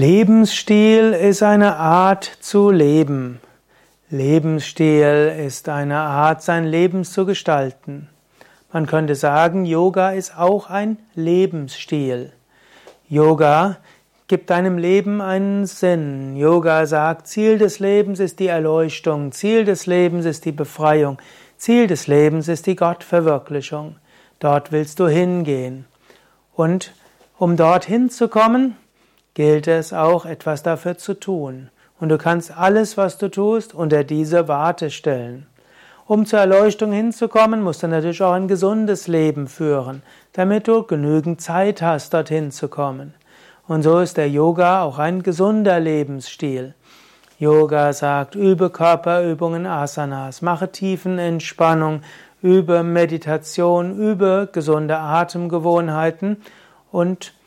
Lebensstil ist eine Art zu leben. Lebensstil ist eine Art, sein Leben zu gestalten. Man könnte sagen, Yoga ist auch ein Lebensstil. Yoga gibt deinem Leben einen Sinn. Yoga sagt, Ziel des Lebens ist die Erleuchtung, Ziel des Lebens ist die Befreiung, Ziel des Lebens ist die Gottverwirklichung. Dort willst du hingehen. Und um dorthin zu kommen, gilt es auch etwas dafür zu tun. Und du kannst alles, was du tust, unter diese Warte stellen. Um zur Erleuchtung hinzukommen, musst du natürlich auch ein gesundes Leben führen, damit du genügend Zeit hast, dorthin zu kommen. Und so ist der Yoga auch ein gesunder Lebensstil. Yoga sagt, übe Körperübungen, Asanas, mache Tiefenentspannung, übe Meditation, übe gesunde Atemgewohnheiten und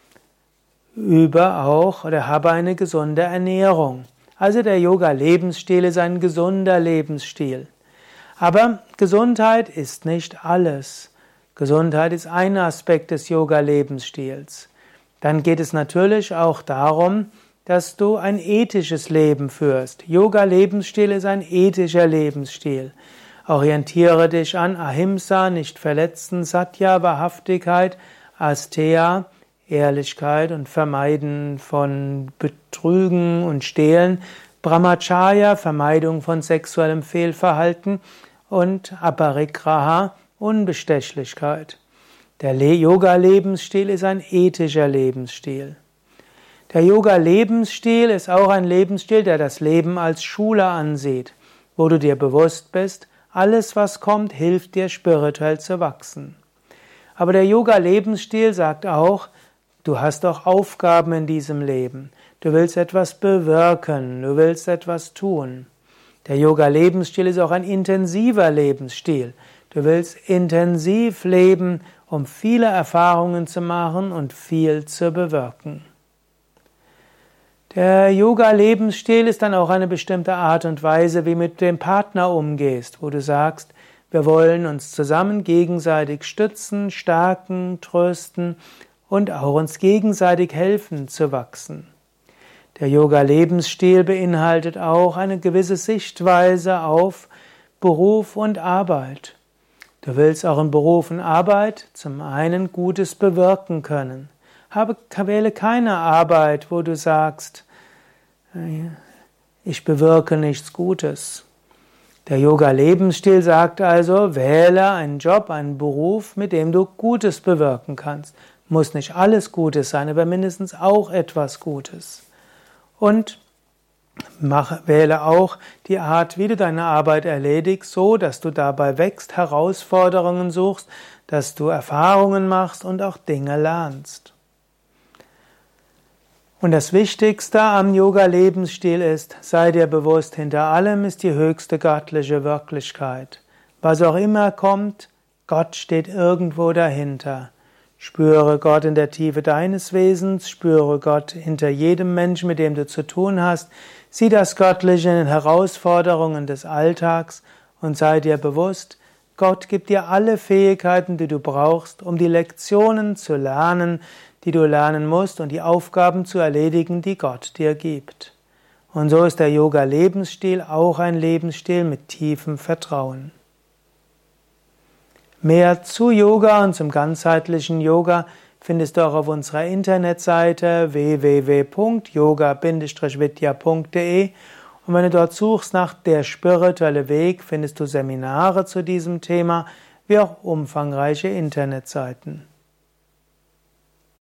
übe auch oder habe eine gesunde Ernährung. Also der Yoga-Lebensstil ist ein gesunder Lebensstil. Aber Gesundheit ist nicht alles. Gesundheit ist ein Aspekt des Yoga-Lebensstils. Dann geht es natürlich auch darum, dass du ein ethisches Leben führst. Yoga-Lebensstil ist ein ethischer Lebensstil. Orientiere dich an Ahimsa, nicht verletzen, Satya, Wahrhaftigkeit, Asteya, Ehrlichkeit und Vermeiden von Betrügen und Stehlen, Brahmacharya, Vermeidung von sexuellem Fehlverhalten und Aparigraha, Unbestechlichkeit. Der Yoga-Lebensstil ist ein ethischer Lebensstil. Der Yoga-Lebensstil ist auch ein Lebensstil, der das Leben als Schule ansieht, wo du dir bewusst bist, alles, was kommt, hilft dir spirituell zu wachsen. Aber der Yoga-Lebensstil sagt auch, Du hast auch Aufgaben in diesem Leben. Du willst etwas bewirken, du willst etwas tun. Der Yoga-Lebensstil ist auch ein intensiver Lebensstil. Du willst intensiv leben, um viele Erfahrungen zu machen und viel zu bewirken. Der Yoga-Lebensstil ist dann auch eine bestimmte Art und Weise, wie mit dem Partner umgehst, wo du sagst, wir wollen uns zusammen gegenseitig stützen, stärken, trösten und auch uns gegenseitig helfen zu wachsen. Der Yoga-Lebensstil beinhaltet auch eine gewisse Sichtweise auf Beruf und Arbeit. Du willst auch in Beruf und Arbeit zum einen Gutes bewirken können. Habe, wähle keine Arbeit, wo du sagst, ich bewirke nichts Gutes. Der Yoga-Lebensstil sagt also, wähle einen Job, einen Beruf, mit dem du Gutes bewirken kannst. Muss nicht alles Gutes sein, aber mindestens auch etwas Gutes. Und mach, wähle auch die Art, wie du deine Arbeit erledigst, so dass du dabei wächst, Herausforderungen suchst, dass du Erfahrungen machst und auch Dinge lernst. Und das Wichtigste am Yoga-Lebensstil ist, sei dir bewusst, hinter allem ist die höchste göttliche Wirklichkeit. Was auch immer kommt, Gott steht irgendwo dahinter. Spüre Gott in der Tiefe deines Wesens, spüre Gott hinter jedem Menschen, mit dem du zu tun hast, sieh das Göttliche in den Herausforderungen des Alltags und sei dir bewusst, Gott gibt dir alle Fähigkeiten, die du brauchst, um die Lektionen zu lernen, die du lernen musst und die Aufgaben zu erledigen, die Gott dir gibt. Und so ist der Yoga-Lebensstil auch ein Lebensstil mit tiefem Vertrauen. Mehr zu Yoga und zum ganzheitlichen Yoga findest du auch auf unserer Internetseite www.yoga-vidya.de und wenn du dort suchst nach der spirituelle Weg, findest du Seminare zu diesem Thema, wie auch umfangreiche Internetseiten.